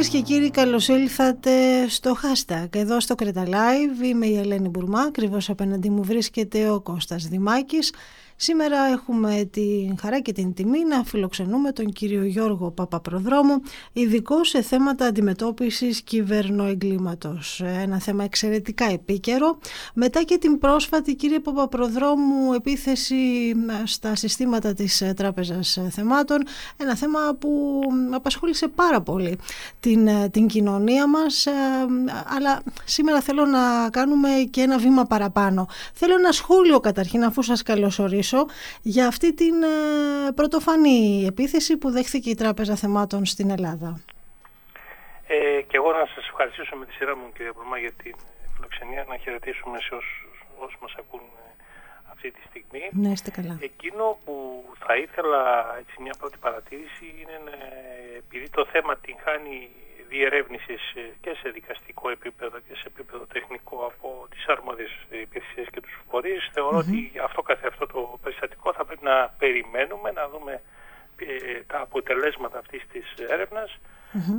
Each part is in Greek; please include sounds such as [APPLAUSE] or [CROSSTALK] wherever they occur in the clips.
Κυρίες και κύριοι καλώς ήλθατε στο hashtag εδώ στο Κρeta Live είμαι η Ελένη Μπουρμά ακριβώς απέναντί μου βρίσκεται ο Κώστας Δημάκης Σήμερα έχουμε την χαρά και την τιμή να φιλοξενούμε τον κύριο Γιώργο Παπαπροδρόμου, ειδικό σε θέματα αντιμετώπισης κυβερνοεγκλήματος. Ένα θέμα εξαιρετικά επίκαιρο. Μετά και την πρόσφατη κύριε Παπαπροδρόμου επίθεση στα συστήματα της Τράπεζας Θεμάτων, ένα θέμα που απασχόλησε πάρα πολύ την, την κοινωνία μας, αλλά σήμερα θέλω να κάνουμε και ένα βήμα παραπάνω. Θέλω ένα σχόλιο καταρχήν αφού σας καλωσορίσω για αυτή την ε, πρωτοφανή επίθεση που δέχθηκε η Τράπεζα Θεμάτων στην Ελλάδα. Ε, και εγώ να σας ευχαριστήσω με τη σειρά μου κύριε Μπρουμά για την φιλοξενία, να χαιρετήσουμε σε όσους, όσους μας ακούν ε, αυτή τη στιγμή. Ναι, είστε καλά. Εκείνο που θα ήθελα, έτσι μια πρώτη παρατήρηση, είναι επειδή το θέμα την χάνει διερεύνησης ε, και σε δικαστικό επίπεδο και σε επίπεδο τεχνικό από τις αρμόδιες υπηρεσίες και τους φορείς. Θεωρώ ότι αυτό καθε αυτό το περιστατικό θα πρέπει να περιμένουμε να δούμε ε, τα αποτελέσματα αυτής της ερευνας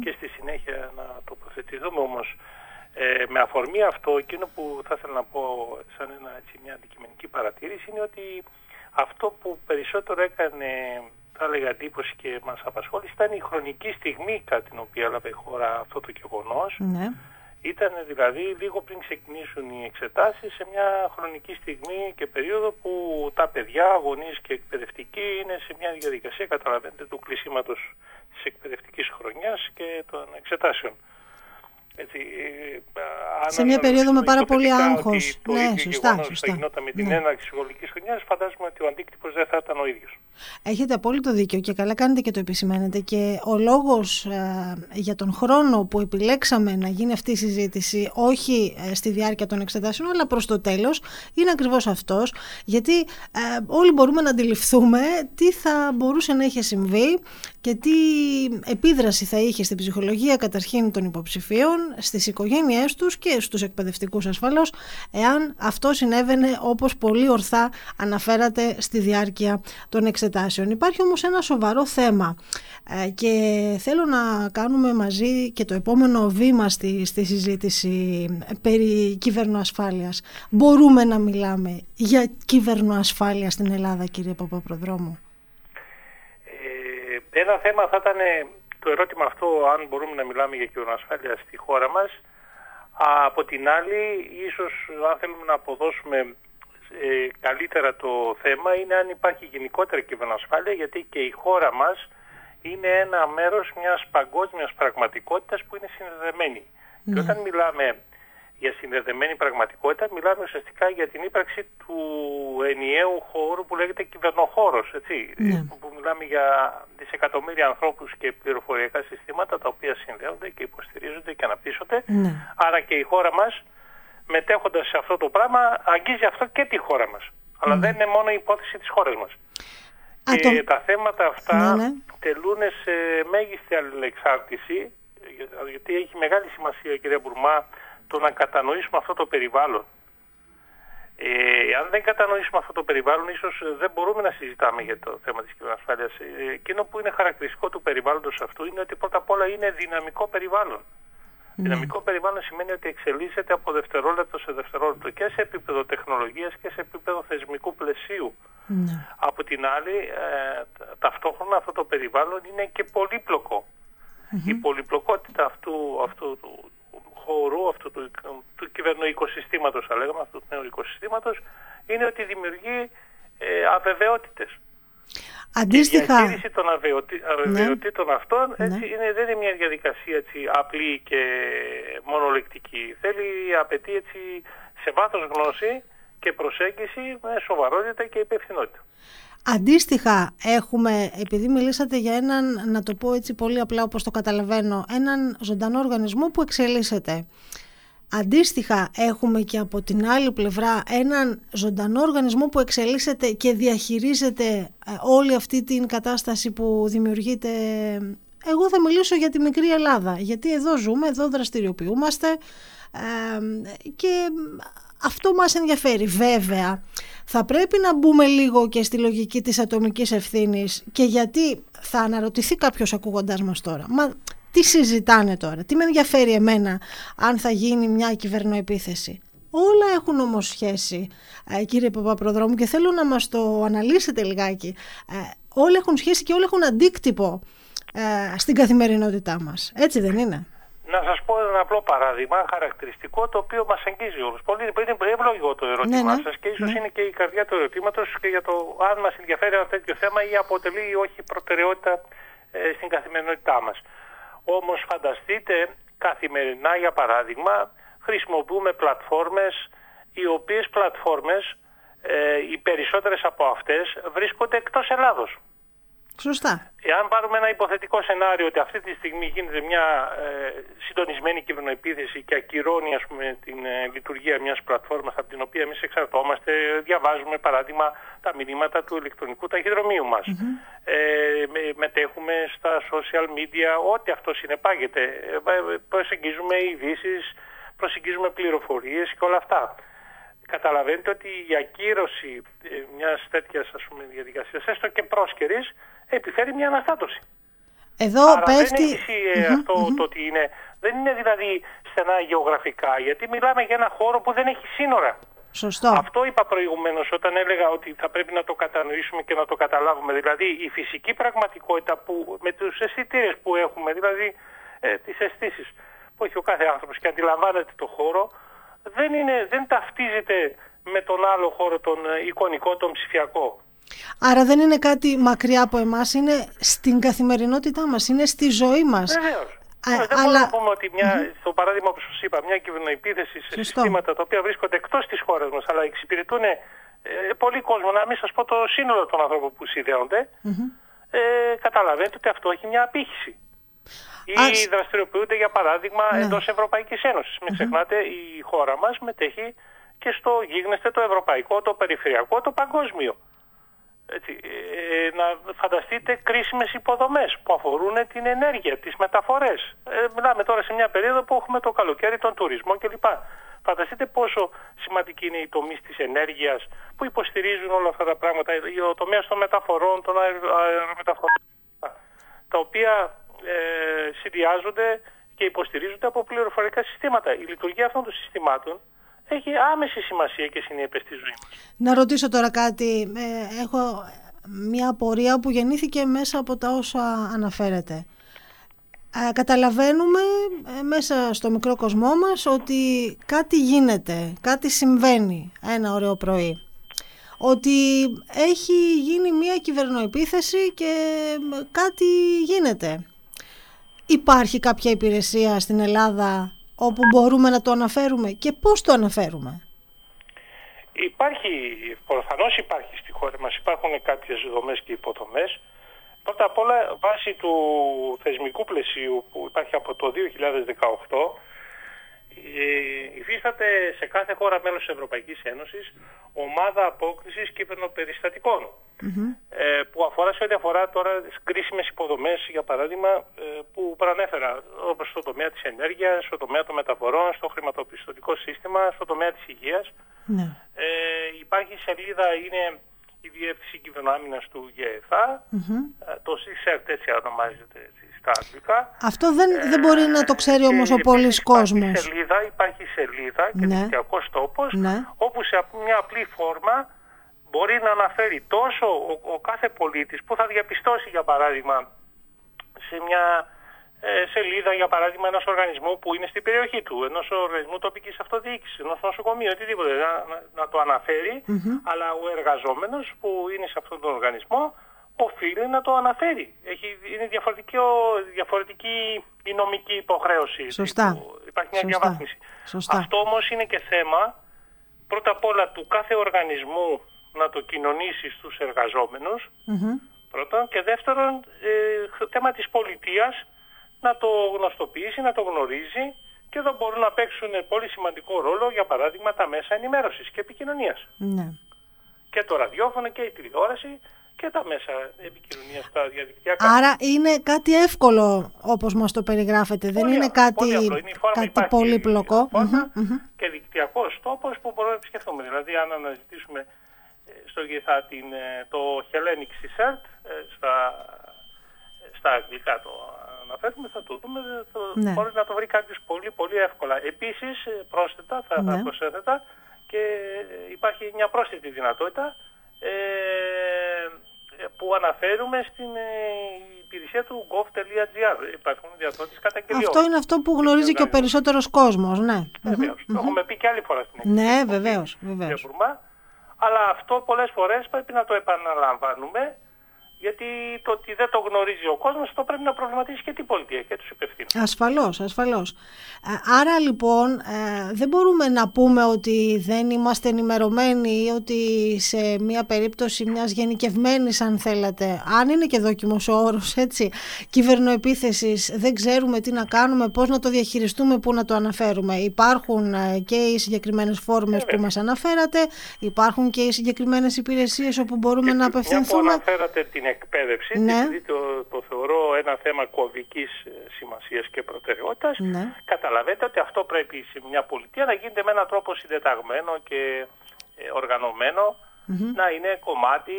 και στη συνέχεια να τοποθετηθούμε. Όμως ε, με αφορμή αυτό εκείνο που θα ήθελα να πω σαν ένα, έτσι, μια αντικειμενική παρατήρηση είναι ότι αυτό που περισσότερο έκανε θα έλεγα εντύπωση και μας απασχόλησε ήταν η χρονική στιγμή κατά την οποία έλαβε η χώρα αυτό το γεγονός. Ναι. Ήταν δηλαδή λίγο πριν ξεκινήσουν οι εξετάσεις σε μια χρονική στιγμή και περίοδο που τα παιδιά, γονείς και εκπαιδευτικοί είναι σε μια διαδικασία, καταλαβαίνετε, του κλεισίματος της εκπαιδευτικής χρονιάς και των εξετάσεων. Έτσι, ε, σε μια περίοδο με πάρα πολύ άγχος. Ναι, σωστά. σωστά. Θα γινόταν με την ναι. έναρξη σχολικής χρονιάς, φαντάζομαι ότι ο αντίκτυπος δεν θα ήταν ο ίδιο. Έχετε απόλυτο δίκιο και καλά κάνετε και το επισημαίνετε. Και ο λόγος ε, για τον χρόνο που επιλέξαμε να γίνει αυτή η συζήτηση, όχι ε, στη διάρκεια των εξετάσεων, αλλά προς το τέλος, είναι ακριβώς αυτός. Γιατί ε, όλοι μπορούμε να αντιληφθούμε τι θα μπορούσε να είχε συμβεί και τι επίδραση θα είχε στην ψυχολογία καταρχήν των υποψηφίων, στις οικογένειές τους και στους εκπαιδευτικούς ασφαλώς, εάν αυτό συνέβαινε όπως πολύ ορθά αναφέρατε στη διάρκεια των εξετάσεων. Υπάρχει όμως ένα σοβαρό θέμα ε, και θέλω να κάνουμε μαζί και το επόμενο βήμα στη, στη συζήτηση περί κυβερνοασφάλειας. Μπορούμε να μιλάμε για κυβερνοασφάλεια στην Ελλάδα κύριε Παπαπροδρόμου. Ένα θέμα θα ήταν το ερώτημα αυτό αν μπορούμε να μιλάμε για κυβερνοασφάλεια στη χώρα μας. Από την άλλη, ίσως αν θέλουμε να αποδώσουμε ε, καλύτερα το θέμα είναι αν υπάρχει γενικότερα κυβερνοασφάλεια γιατί και η χώρα μας είναι ένα μέρος μιας παγκόσμιας πραγματικότητας που είναι συνδεδεμένη. Και ναι. όταν μιλάμε για συνδεδεμένη πραγματικότητα, μιλάμε ουσιαστικά για την ύπαρξη του ενιαίου χώρου που λέγεται κυβερνοχώρος, έτσι, ναι. που μιλάμε για δισεκατομμύρια ανθρώπους και πληροφοριακά συστήματα τα οποία συνδέονται και υποστηρίζονται και αναπτύσσονται. Ναι. Άρα και η χώρα μας μετέχοντας σε αυτό το πράγμα αγγίζει αυτό και τη χώρα μας. Αλλά ναι. δεν είναι μόνο η υπόθεση της χώρας μας. Α, και το... τα θέματα αυτά Ναι, ναι. τελούν σε μέγιστη αλληλεξάρτηση γιατί έχει μεγάλη σημασία κυρία Μπουρμά το να κατανοήσουμε αυτό το περιβάλλον. Ε, αν δεν κατανοήσουμε αυτό το περιβάλλον, ίσως δεν μπορούμε να συζητάμε για το θέμα της κυβερνοασφάλειας. Ε, εκείνο που είναι χαρακτηριστικό του περιβάλλοντος αυτού είναι ότι πρώτα απ' όλα είναι δυναμικό περιβάλλον. Ναι. Δυναμικό περιβάλλον σημαίνει ότι εξελίσσεται από δευτερόλεπτο σε δευτερόλεπτο και σε επίπεδο τεχνολογίας και σε επίπεδο θεσμικού πλαισίου. Ναι. Από την άλλη, ε, ταυτόχρονα αυτό το περιβάλλον είναι και πολύπλοκο. Η πολυπλοκότητα αυτού, αυτού του, χώρου, αυτού του, του κυβερνοοικοσυστήματος, θα λέγαμε, αυτού του νέου οικοσυστήματος, είναι ότι δημιουργεί ε, αβεβαιότητες. Αντίστοιχα... Η διαχείριση των αβεβαιωτή, αβεβαιοτήτων Ναι. αυτών έτσι, είναι, δεν είναι μια διαδικασία έτσι, απλή και μονολεκτική. Θέλει, απαιτεί έτσι, σε βάθος γνώση και προσέγγιση με σοβαρότητα και υπευθυνότητα. Αντίστοιχα έχουμε, επειδή μιλήσατε για έναν, να το πω έτσι πολύ απλά όπως το καταλαβαίνω, έναν ζωντανό οργανισμό που εξελίσσεται. Αντίστοιχα έχουμε και από την άλλη πλευρά έναν ζωντανό οργανισμό που εξελίσσεται και διαχειρίζεται ε, όλη αυτή την κατάσταση που δημιουργείται. Εγώ θα μιλήσω για τη μικρή Ελλάδα, γιατί εδώ ζούμε, εδώ δραστηριοποιούμαστε ε, και αυτό μας ενδιαφέρει. Βέβαια, θα πρέπει να μπούμε λίγο και στη λογική της ατομικής ευθύνης και γιατί θα αναρωτηθεί κάποιος ακούγοντάς μας τώρα. Μα τι συζητάνε τώρα, τι με ενδιαφέρει εμένα αν θα γίνει μια κυβερνοεπίθεση; Όλα έχουν όμως σχέση, ε, κύριε Παπαπροδρόμου, και θέλω να μας το αναλύσετε λιγάκι. Ε, όλα έχουν σχέση και όλα έχουν αντίκτυπο ε, στην καθημερινότητά μας. Έτσι δεν είναι; Να σας πω ένα απλό παράδειγμα, χαρακτηριστικό, το οποίο μας αγγίζει όλους. Πολύ είναι ευλογικό το ερώτημά ναι, ναι. σας και ίσως ναι. είναι και η καρδιά του ερωτήματος και για το αν μας ενδιαφέρει ένα τέτοιο θέμα ή αποτελεί ή όχι προτεραιότητα ε, στην καθημερινότητά μας. Όμως φανταστείτε καθημερινά, για παράδειγμα, χρησιμοποιούμε πλατφόρμες οι οποίες πλατφόρμες ε, οι περισσότερες από αυτές βρίσκονται εκτός Ελλάδος. Σωστά. Εάν πάρουμε ένα υποθετικό σενάριο ότι αυτή τη στιγμή γίνεται μια ε, συντονισμένη κυβερνοεπίθεση και ακυρώνει ας πούμε, την ε, λειτουργία μιας πλατφόρμας από την οποία εμείς εξαρτώμαστε, διαβάζουμε παράδειγμα τα μηνύματα του ηλεκτρονικού ταχυδρομείου μας. Ε, μετέχουμε στα social media, ό,τι αυτό συνεπάγεται. Ε, ε, προσεγγίζουμε ειδήσεις, προσεγγίζουμε πληροφορίες και όλα αυτά καταλαβαίνετε ότι η ακύρωση ε, μιας τέτοιας ας πούμε, διαδικασίας, έστω και πρόσκαιρης, επιφέρει μια αναστάτωση. Εδώ Άρα πέφτει... δεν έχει ε, αυτό το ότι είναι. Δεν είναι δηλαδή στενά γεωγραφικά, γιατί μιλάμε για ένα χώρο που δεν έχει σύνορα. Σωστό. Αυτό είπα προηγουμένως όταν έλεγα ότι θα πρέπει να το κατανοήσουμε και να το καταλάβουμε. Δηλαδή η φυσική πραγματικότητα που, με τους αισθητήρες που έχουμε, δηλαδή ε, τις αισθήσεις που έχει ο κάθε άνθρωπος και αντιλαμβάνεται το χώρο, δεν, είναι, δεν ταυτίζεται με τον άλλο χώρο, τον ε, εικονικό, τον ψηφιακό. Άρα δεν είναι κάτι μακριά από εμάς, είναι στην καθημερινότητά μας, είναι στη ζωή μας. Βεβαίως. δεν αλλά... μπορούμε να πούμε ότι μια, mm-hmm. στο παράδειγμα που σας είπα, μια κυβερνοεπίθεση σε Σωστό. συστήματα τα οποία βρίσκονται εκτός της χώρας μας, αλλά εξυπηρετούν ε, πολύ κόσμο, να μην σας πω το σύνολο των ανθρώπων που συνδέονται, mm-hmm. ε, καταλαβαίνετε ότι αυτό έχει μια απήχηση ή δραστηριοποιούνται για παράδειγμα ναι. εντός Ευρωπαϊκής Ένωσης. Μην ξεχνάτε η χώρα μας μετέχει και στο γίγνεσθε το ευρωπαϊκό, το περιφερειακό, το παγκόσμιο. Έτσι, ε, να φανταστείτε κρίσιμες υποδομές που αφορούν την ενέργεια, τις μεταφορές. Ε, μιλάμε τώρα σε μια περίοδο που έχουμε το καλοκαίρι, τον τουρισμό κλπ. Φανταστείτε πόσο σημαντική είναι η τομή της ενέργειας που υποστηρίζουν όλα αυτά τα πράγματα, ο τομέας των μεταφορών, των αερομεταφορών, τα οποία ε, συνδυάζονται και υποστηρίζονται από πληροφορικά συστήματα. Η λειτουργία αυτών των συστημάτων έχει άμεση σημασία και συνέπεια στη ζωή μας. Να ρωτήσω τώρα κάτι. Ε, έχω μια απορία που γεννήθηκε μέσα από τα όσα αναφέρετε. Ε, καταλαβαίνουμε ε, μέσα στο μικρό κοσμό μας ότι κάτι γίνεται, κάτι συμβαίνει ένα ωραίο πρωί. Ότι έχει γίνει μια κυβερνοεπίθεση και κάτι γίνεται. Υπάρχει κάποια υπηρεσία στην Ελλάδα όπου μπορούμε να το αναφέρουμε και πώς το αναφέρουμε; Υπάρχει, προφανώς υπάρχει στη χώρα μας, υπάρχουν κάποιες δομές και υποδομές. Πρώτα απ' όλα βάσει του θεσμικού πλαισίου που υπάρχει από το 2018 ε, υφίσταται σε κάθε χώρα μέλος της Ευρωπαϊκής Ένωσης ομάδα απόκρισης κυβερνοπεριστατικών ε, που αφορά σε ό,τι αφορά τώρα τις κρίσιμες υποδομές για παράδειγμα ε, που προανέφερα όπως στο τομέα της ενέργειας, στο τομέα των μεταφορών, στο χρηματοπιστωτικό σύστημα, στο τομέα της υγείας. Ναι. Ε, υπάρχει σελίδα, είναι η Διεύθυνση Κυβερνοάμυνας του ΓΕΕΦΑ, το CSERT έτσι ονομάζεται έτσι, στα αγγλικά. Αυτό δεν, δεν μπορεί να το ξέρει όμως ο πολλής κόσμος. Υπάρχει σελίδα, υπάρχει σελίδα και ναι. δικτυακός τόπος, ναι. όπου σε μια απλή φόρμα μπορεί να αναφέρει τόσο ο, ο κάθε πολίτης που θα διαπιστώσει για παράδειγμα σε μια ε, σελίδα για παράδειγμα ενός οργανισμού που είναι στην περιοχή του, ενός οργανισμού τοπικής αυτοδιοίκησης, ενός νοσοκομείου, οτιδήποτε, να, να, το αναφερει αλλά ο εργαζόμενος που είναι σε αυτόν τον οργανισμό οφείλει να το αναφέρει. Έχει, είναι διαφορετική, διαφορετική η νομική υποχρέωση. Σωστά. υπάρχει μια διαβάθμιση. Αυτό όμως είναι και θέμα πρώτα απ' όλα του κάθε οργανισμού να το κοινωνήσει στους εργαζόμενους πρώτον και δεύτερον ε, θέμα της πολιτείας να το γνωστοποιήσει, να το γνωρίζει και εδώ μπορούν να παίξουν πολύ σημαντικό ρόλο για παράδειγμα τα μέσα ενημέρωσης και επικοινωνίας. Ναι. Και το ραδιόφωνο και η τηλεόραση και τα μέσα επικοινωνίας στα διαδικτυακά. Άρα είναι κάτι εύκολο όπως μας το περιγράφετε, δεν είναι κάτι, πολύ, κάτι πολύπλοκο. Και δικτυακός τόπος που μπορούμε να επισκεφθούμε. Δηλαδή αν αναζητήσουμε ε, στο ΓΕΘΑ την, ε, το Hellenic Desert, ε, στα, στα αγγλικά το αναφέρουμε, θα το δούμε, θα ναι. μπορείς να το βρει κάποιος πολύ πολύ εύκολα. Επίσης, πρόσθετα, θα, ναι. προσέθετα και υπάρχει μια πρόσθετη δυνατότητα ε, που αναφέρουμε στην ε, υπηρεσία του gov.gr. Υπάρχουν διαδότες καταγγελιών. Αυτό είναι αυτό που γνωρίζει και ο περισσότερος κόσμος, ναι. Βεβαίως. Το έχουμε πει και άλλη φορά στην εκκλησία. Ναι, βεβαίως. βεβαίως. Αλλά αυτό πολλές φορές πρέπει να το επαναλαμβάνουμε γιατί το ότι δεν το γνωρίζει ο κόσμος αυτό πρέπει να προβληματίσει και την πολιτεία και τους υπευθύνους. Ασφαλώς, ασφαλώς. Ε, άρα λοιπόν ε, δεν μπορούμε να πούμε ότι δεν είμαστε ενημερωμένοι ή ότι σε μια περίπτωση μιας γενικευμένης αν θέλετε, αν είναι και δόκιμος ο όρος έτσι, κυβερνοεπίθεσης δεν ξέρουμε τι να κάνουμε, πώς να το διαχειριστούμε, πού να το αναφέρουμε. Υπάρχουν ε, και οι συγκεκριμένες φόρμες που μας αναφέρατε, υπάρχουν και οι συγκεκριμένες υπηρεσίες όπου μπορούμε να απευθυνθούμε. Μια που αναφέρατε την εκπαίδευση, ναι. επειδή το, το θεωρώ ένα θέμα κωδικής ε, σημασίας και προτεραιότητας, ναι. καταλαβαίνετε ότι αυτό πρέπει σε μια πολιτεία να γίνεται με έναν τρόπο συντεταγμένο και ε, οργανωμενο να είναι κομμάτι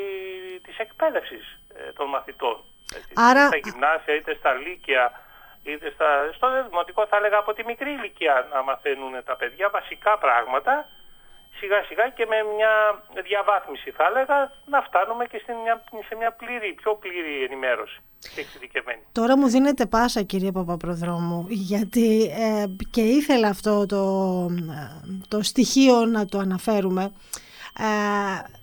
της εκπαίδευσης ε, των μαθητών. Άρα... Είτε στα γυμνάσια, είτε στα λύκεια, είτε στα... στο δημοτικό θα έλεγα από τη μικρή ηλικία να μαθαίνουν τα παιδιά βασικά πράγματα σιγά σιγά και με μια διαβάθμιση θα έλεγα να φτάνουμε και σε μια πλήρη, πιο πλήρη ενημέρωση και εξειδικευμένη. Τώρα μου δίνετε πάσα κύριε Παπαπροδρόμου γιατί ε, και ήθελα αυτό το, το στοιχείο να το αναφέρουμε. Ε,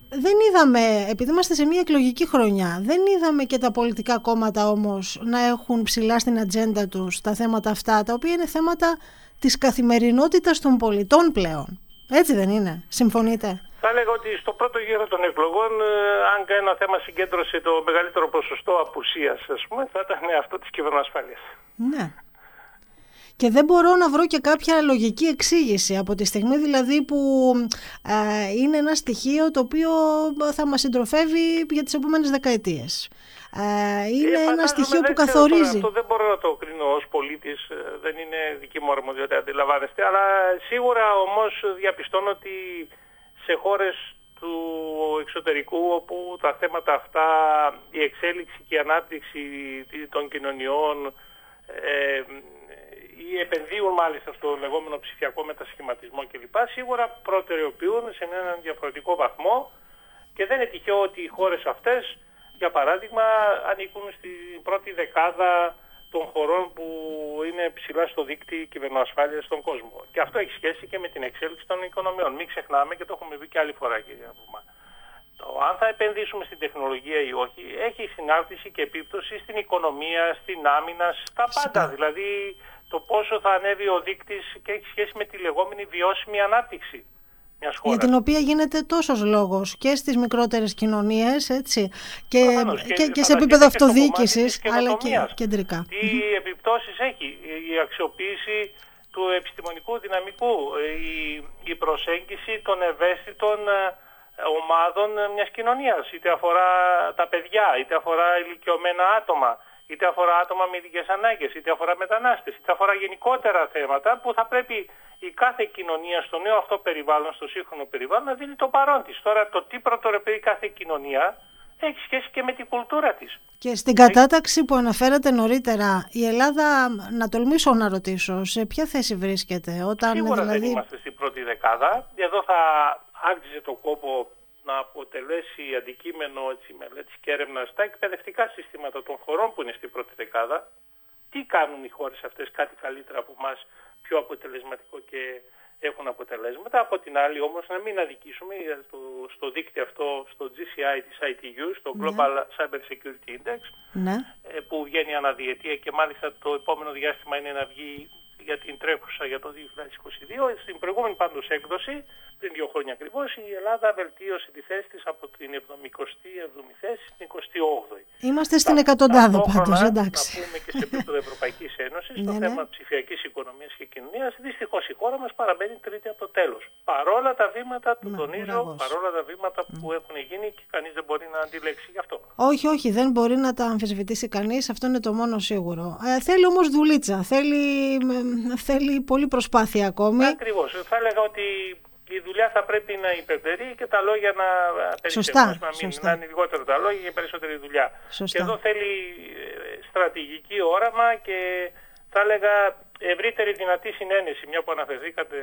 δεν είδαμε, επειδή είμαστε σε μια εκλογική χρονιά, δεν είδαμε και τα πολιτικά κόμματα όμως να έχουν ψηλά στην ατζέντα τους τα θέματα αυτά, τα οποία είναι θέματα της καθημερινότητας των πολιτών πλέον. Έτσι δεν είναι. Συμφωνείτε; Θα έλεγα ότι στο πρώτο γύρο των εκλογών, ε, αν ένα θέμα συγκέντρωσε το μεγαλύτερο ποσοστό απουσίας, ας πούμε, θα ήταν αυτό της κυβερνοασφάλειας. Ναι. Και δεν μπορώ να βρω και κάποια λογική εξήγηση από τη στιγμή δηλαδή που ε, είναι ένα στοιχείο το οποίο θα μας συντροφεύει για τις επόμενες δεκαετίες. Ε, είναι ε, ένα στοιχείο που καθορίζει. αυτό δεν μπορώ να το κρίνω ως πολίτης, ε, δεν είναι δική μου αρμοδιότητα, αντιλαμβάνεστε, αλλά σίγουρα όμως διαπιστώνω ότι σε χώρες του εξωτερικού όπου τα θέματα αυτά, η εξέλιξη και η ανάπτυξη των κοινωνιών ε, ή επενδύουν μάλιστα στο λεγόμενο ψηφιακό μετασχηματισμό κλπ. Σίγουρα προτεραιοποιούν σε έναν διαφορετικό βαθμό και δεν είναι τυχαίο ότι οι χώρες αυτές για παράδειγμα, ανήκουν στην πρώτη δεκάδα των χωρών που είναι ψηλά στο δίκτυο κυβερνοασφάλειας στον κόσμο. Και αυτό έχει σχέση και με την εξέλιξη των οικονομιών. Μην ξεχνάμε και το έχουμε πει και άλλη φορά, κύριε Βούμα. Το αν θα επενδύσουμε στην τεχνολογία ή όχι έχει συνάρτηση και επίπτωση στην οικονομία, στην άμυνα, στα πάντα. Δηλαδή το πόσο θα ανέβει ο δείκτης και έχει σχέση με τη λεγόμενη βιώσιμη ανάπτυξη για την οποία γίνεται τόσος λόγος και στις μικρότερες κοινωνίες έτσι, και, και, και, σε επίπεδο αυτοδιοίκησης αλλά και κεντρικά. Τι επιπτώσεις έχει η αξιοποίηση του επιστημονικού δυναμικού, η, η προσέγγιση των ευαίσθητων ε, ομάδων μιας κοινωνίας, είτε αφορά τα παιδιά, είτε αφορά ηλικιωμένα άτομα, είτε αφορά άτομα με ειδικές ανάγκες, είτε αφορά μετανάστες, είτε αφορά γενικότερα θέματα που θα πρέπει η κάθε κοινωνία στο νέο αυτό περιβάλλον, στο σύγχρονο περιβάλλον, να δίνει το παρόν της. Τώρα το τι πρωτορεπεί κάθε κοινωνία έχει σχέση και με την κουλτούρα της. Και στην κατάταξη που αναφέρατε νωρίτερα, η Ελλάδα, να τολμήσω να ρωτήσω, σε ποια θέση βρίσκεται όταν Σίγουρα δηλαδή... δεν είμαστε στην πρώτη δεκάδα. Εδώ θα άξιζε το κόπο να αποτελέσει αντικείμενο έτσι, μελέτης και έρευνας στα εκπαιδευτικά συστήματα των χωρών που είναι στην πρώτη δεκάδα. Τι κάνουν οι χώρες αυτές κάτι καλύτερα από εμάς πιο αποτελεσματικό και έχουν αποτελέσματα. Από την άλλη όμως να μην αδικήσουμε στο, στο δίκτυο αυτό, στο GCI της ITU, στο ναι. Global Cyber Security Index, ναι. Ε, που βγαίνει αναδιετία και μάλιστα το επόμενο διάστημα είναι να βγει για την τρέχουσα για το 2022. Στην προηγούμενη πάντως έκδοση, πριν δύο χρόνια ακριβώς, η Ελλάδα βελτίωσε τη θέση της από την 77η θέση στην 28η. Είμαστε στην εκατοντάδα πάντως, εντάξει. Να πούμε και σε επίπεδο Ευρωπαϊκής Ένωσης, το ναι, ναι. θέμα ψηφιακής οικονομίας και κοινωνίας, δυστυχώς η χώρα μας παραμένει τρίτη από το τέλος. Παρόλα τα βήματα, του τονίζω, παρόλα τα βήματα που έχουν γίνει και κανείς δεν μπορεί να αντιλέξει γι' αυτό. Όχι, όχι, δεν μπορεί να τα αμφισβητήσει κανείς, αυτό είναι το μόνο σίγουρο. Ε, θέλει όμως δουλίτσα, θέλει θέλει πολύ προσπάθεια ακόμη. Ακριβώς. Θα έλεγα ότι η δουλειά θα πρέπει να υπερτερεί και τα λόγια να περισσεύουν. Να, μην, να είναι λιγότερο τα λόγια και περισσότερη δουλειά. Σωστά. Και εδώ θέλει ε, στρατηγική όραμα και θα έλεγα ευρύτερη δυνατή συνένεση, μια που αναφερθήκατε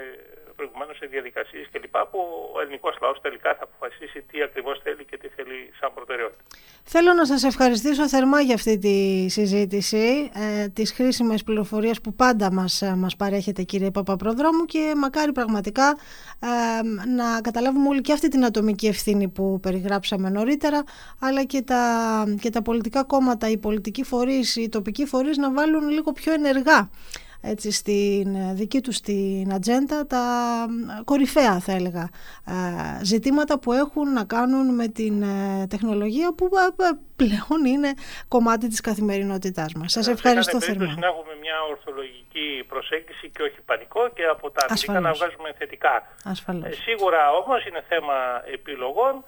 προηγουμένως σε διαδικασίες κλπ. που ο ελληνικός λαός τελικά θα αποφασίσει τι ακριβώς θέλει και τι θέλει σαν προτεραιότητα. Θέλω να σας ευχαριστήσω θερμά για αυτή τη συζήτηση, ε, τις χρήσιμες πληροφορίες που πάντα μας, ε, μας παρέχετε κύριε Παπαπροδρόμου και μακάρι πραγματικά ε, να καταλάβουμε όλοι και αυτή την ατομική ευθύνη που περιγράψαμε νωρίτερα αλλά και τα, και τα πολιτικά κόμματα, οι πολιτικοί φορείς, οι τοπικοί φορείς να βάλουν λίγο πιο ενεργά έτσι, στην ε, δική τους την ατζέντα τα κορυφαία θα έλεγα ε, ζητήματα που έχουν να κάνουν με την ε, τεχνολογία που πλέον είναι κομμάτι της καθημερινότητάς μας. Σας ευχαριστώ θερμά. να έχουμε μια ορθολογική προσέγγιση και όχι πανικό και από τα αρνητικά να βγάζουμε θετικά. Ασφαλώς. σίγουρα όμως είναι θέμα επιλογών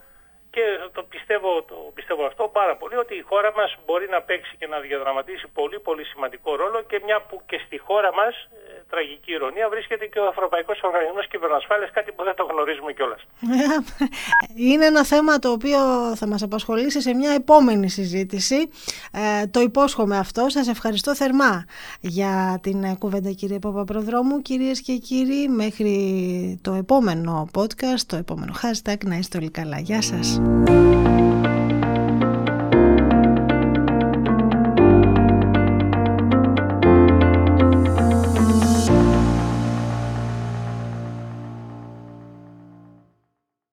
και το πιστεύω, το πιστεύω αυτό πάρα πολύ ότι η χώρα μας μπορεί να παίξει και να διαδραματίσει πολύ πολύ σημαντικό ρόλο και μια που και στη χώρα μας ε, τραγική ηρωνία βρίσκεται και ο Ευρωπαϊκός Οργανισμός Κυβερνοασφάλειας κάτι που δεν το γνωρίζουμε κιόλας. [LAUGHS] Είναι ένα θέμα το οποίο θα μας απασχολήσει σε μια επόμενη συζήτηση. Ε, το υπόσχομαι αυτό. Σας ευχαριστώ θερμά για την κουβέντα κύριε Παπαπροδρόμου. Κυρίες και κύριοι, μέχρι το επόμενο podcast, το επόμενο hashtag, να είστε όλοι καλά. Γεια σας.